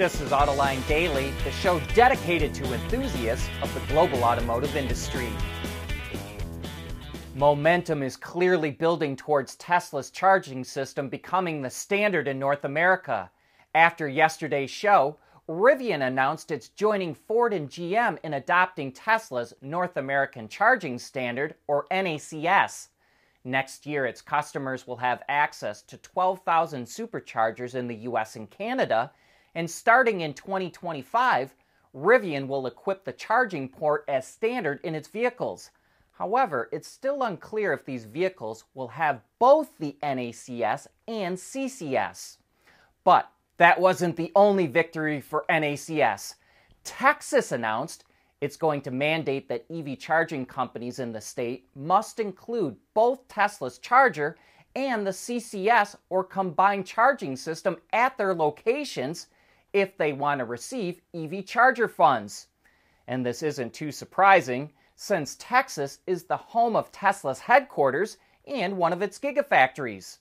This is Autoline Daily, the show dedicated to enthusiasts of the global automotive industry. Momentum is clearly building towards Tesla's charging system becoming the standard in North America. After yesterday's show, Rivian announced it's joining Ford and GM in adopting Tesla's North American Charging Standard, or NACS. Next year, its customers will have access to 12,000 superchargers in the US and Canada, and starting in 2025, Rivian will equip the charging port as standard in its vehicles. However, it's still unclear if these vehicles will have both the NACS and CCS. But that wasn't the only victory for NACS. Texas announced it's going to mandate that EV charging companies in the state must include both Tesla's charger and the CCS or combined charging system at their locations if they want to receive EV charger funds. And this isn't too surprising since Texas is the home of Tesla's headquarters and one of its gigafactories.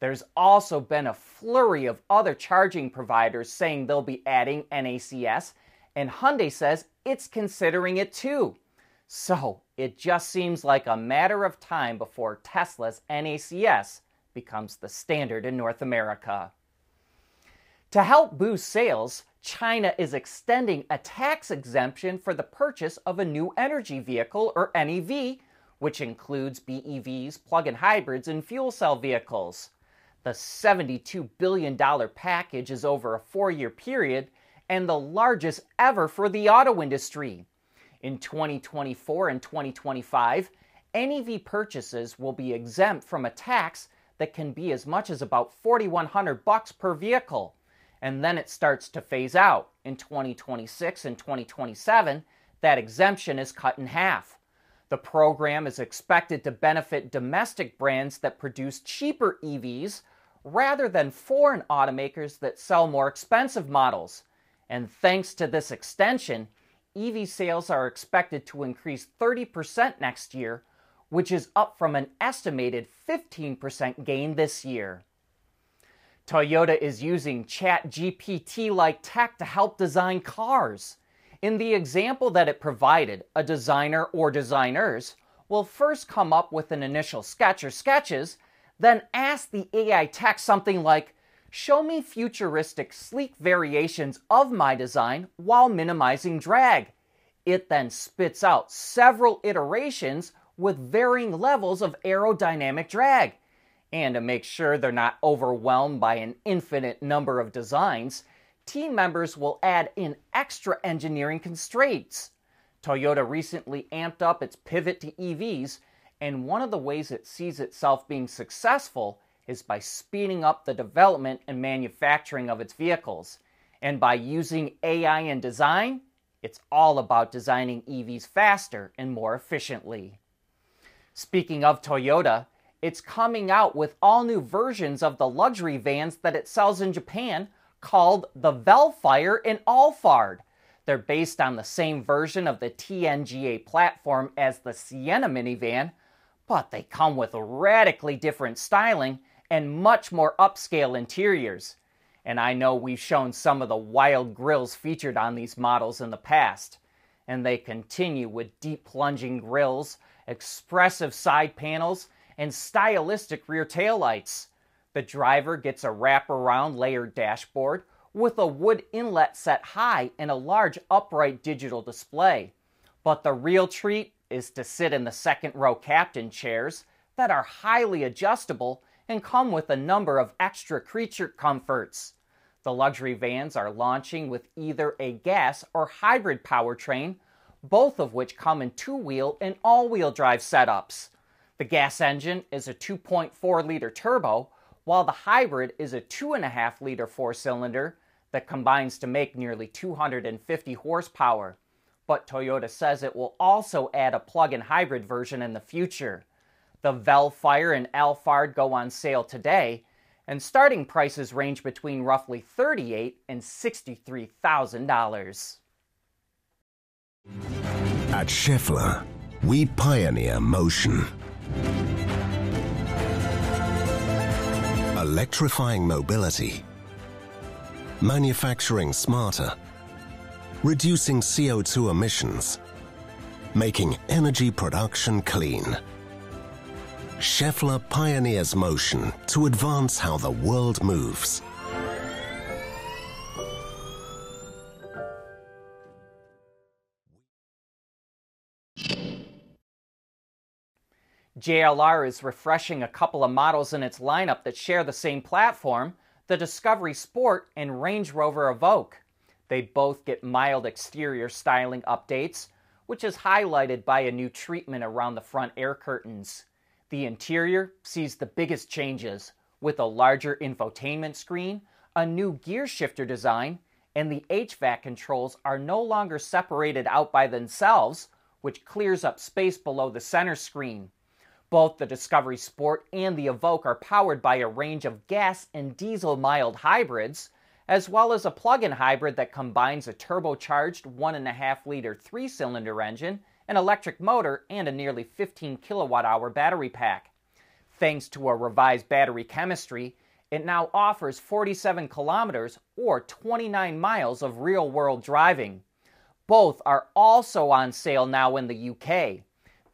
There's also been a flurry of other charging providers saying they'll be adding NACS, and Hyundai says it's considering it too. So it just seems like a matter of time before Tesla's NACS becomes the standard in North America. To help boost sales, China is extending a tax exemption for the purchase of a new energy vehicle, or NEV, which includes BEVs, plug in hybrids, and fuel cell vehicles. The $72 billion package is over a four year period and the largest ever for the auto industry. In 2024 and 2025, NEV purchases will be exempt from a tax that can be as much as about 4100 bucks per vehicle. And then it starts to phase out. In 2026 and 2027, that exemption is cut in half. The program is expected to benefit domestic brands that produce cheaper EVs rather than foreign automakers that sell more expensive models. And thanks to this extension, EV sales are expected to increase 30% next year, which is up from an estimated 15% gain this year. Toyota is using ChatGPT like tech to help design cars. In the example that it provided, a designer or designers will first come up with an initial sketch or sketches then ask the AI tech something like, Show me futuristic, sleek variations of my design while minimizing drag. It then spits out several iterations with varying levels of aerodynamic drag. And to make sure they're not overwhelmed by an infinite number of designs, team members will add in extra engineering constraints. Toyota recently amped up its pivot to EVs and one of the ways it sees itself being successful is by speeding up the development and manufacturing of its vehicles. And by using AI in design, it's all about designing EVs faster and more efficiently. Speaking of Toyota, it's coming out with all new versions of the luxury vans that it sells in Japan called the Vellfire and Alphard. They're based on the same version of the TNGA platform as the Sienna minivan, but they come with radically different styling and much more upscale interiors. And I know we've shown some of the wild grills featured on these models in the past. And they continue with deep plunging grills, expressive side panels, and stylistic rear taillights. The driver gets a wraparound layered dashboard with a wood inlet set high and a large upright digital display. But the real treat is to sit in the second row captain chairs that are highly adjustable and come with a number of extra creature comforts. The luxury vans are launching with either a gas or hybrid powertrain, both of which come in two wheel and all wheel drive setups. The gas engine is a 2.4 liter turbo, while the hybrid is a 2.5 liter four cylinder that combines to make nearly 250 horsepower but Toyota says it will also add a plug-in hybrid version in the future. The Vellfire and Alphard go on sale today, and starting prices range between roughly $38 and $63,000. At Schaeffler, we pioneer motion. Electrifying mobility manufacturing smarter, reducing CO2 emissions, making energy production clean. Schaeffler pioneers motion to advance how the world moves. JLR is refreshing a couple of models in its lineup that share the same platform, the Discovery Sport and Range Rover Evoque. They both get mild exterior styling updates, which is highlighted by a new treatment around the front air curtains. The interior sees the biggest changes, with a larger infotainment screen, a new gear shifter design, and the HVAC controls are no longer separated out by themselves, which clears up space below the center screen. Both the Discovery Sport and the Evoque are powered by a range of gas and diesel mild hybrids, as well as a plug in hybrid that combines a turbocharged 1.5 liter three cylinder engine, an electric motor, and a nearly 15 kilowatt hour battery pack. Thanks to a revised battery chemistry, it now offers 47 kilometers or 29 miles of real world driving. Both are also on sale now in the UK.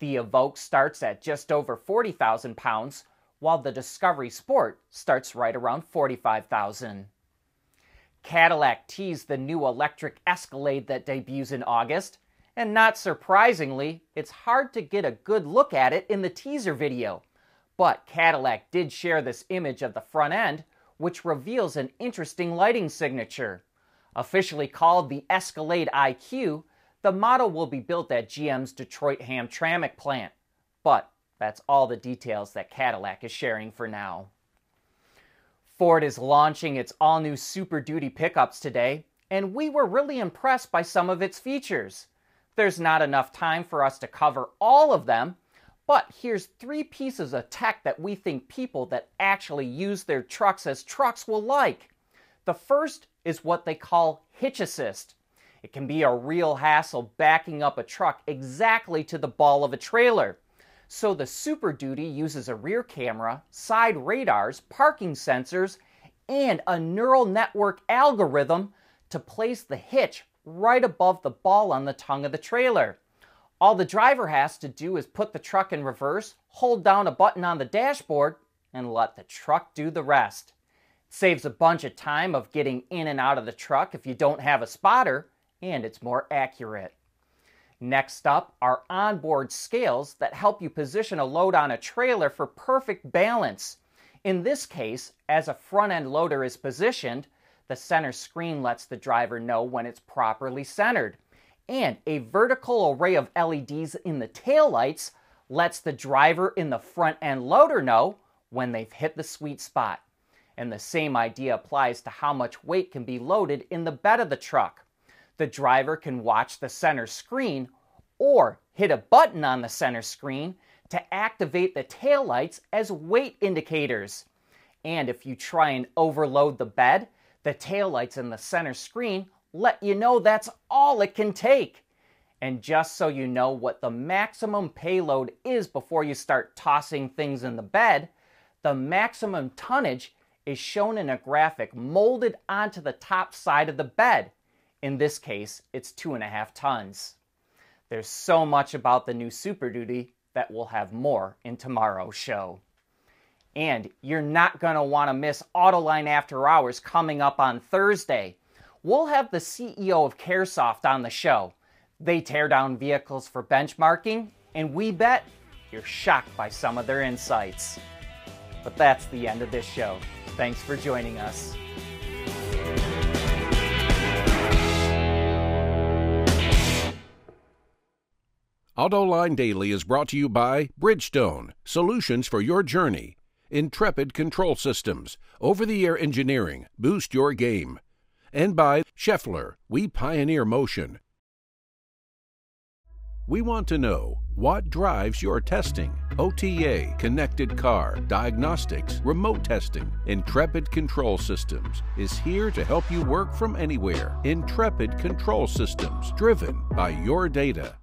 The Evoque starts at just over 40,000 pounds, while the Discovery Sport starts right around 45,000. Cadillac teased the new electric Escalade that debuts in August, and not surprisingly, it's hard to get a good look at it in the teaser video. But Cadillac did share this image of the front end, which reveals an interesting lighting signature. Officially called the Escalade IQ, the model will be built at GM's Detroit Hamtramck plant, but that's all the details that Cadillac is sharing for now. Ford is launching its all new Super Duty pickups today, and we were really impressed by some of its features. There's not enough time for us to cover all of them, but here's three pieces of tech that we think people that actually use their trucks as trucks will like. The first is what they call hitch assist. It can be a real hassle backing up a truck exactly to the ball of a trailer. So the Super Duty uses a rear camera, side radars, parking sensors, and a neural network algorithm to place the hitch right above the ball on the tongue of the trailer. All the driver has to do is put the truck in reverse, hold down a button on the dashboard, and let the truck do the rest. It saves a bunch of time of getting in and out of the truck if you don't have a spotter, and it's more accurate. Next up are onboard scales that help you position a load on a trailer for perfect balance. In this case, as a front end loader is positioned, the center screen lets the driver know when it's properly centered. And a vertical array of LEDs in the taillights lets the driver in the front end loader know when they've hit the sweet spot. And the same idea applies to how much weight can be loaded in the bed of the truck the driver can watch the center screen or hit a button on the center screen to activate the taillights as weight indicators. And if you try and overload the bed, the taillights in the center screen let you know that's all it can take. And just so you know what the maximum payload is before you start tossing things in the bed, the maximum tonnage is shown in a graphic molded onto the top side of the bed. In this case, it's two and a half tons. There's so much about the new Super Duty that we'll have more in tomorrow's show. And you're not going to want to miss Autoline After Hours coming up on Thursday. We'll have the CEO of Caresoft on the show. They tear down vehicles for benchmarking, and we bet you're shocked by some of their insights. But that's the end of this show. Thanks for joining us. AutoLine Daily is brought to you by Bridgestone, solutions for your journey. Intrepid Control Systems, over the air engineering, boost your game. And by Schaeffler, we pioneer motion. We want to know what drives your testing. OTA, connected car, diagnostics, remote testing. Intrepid Control Systems is here to help you work from anywhere. Intrepid Control Systems, driven by your data.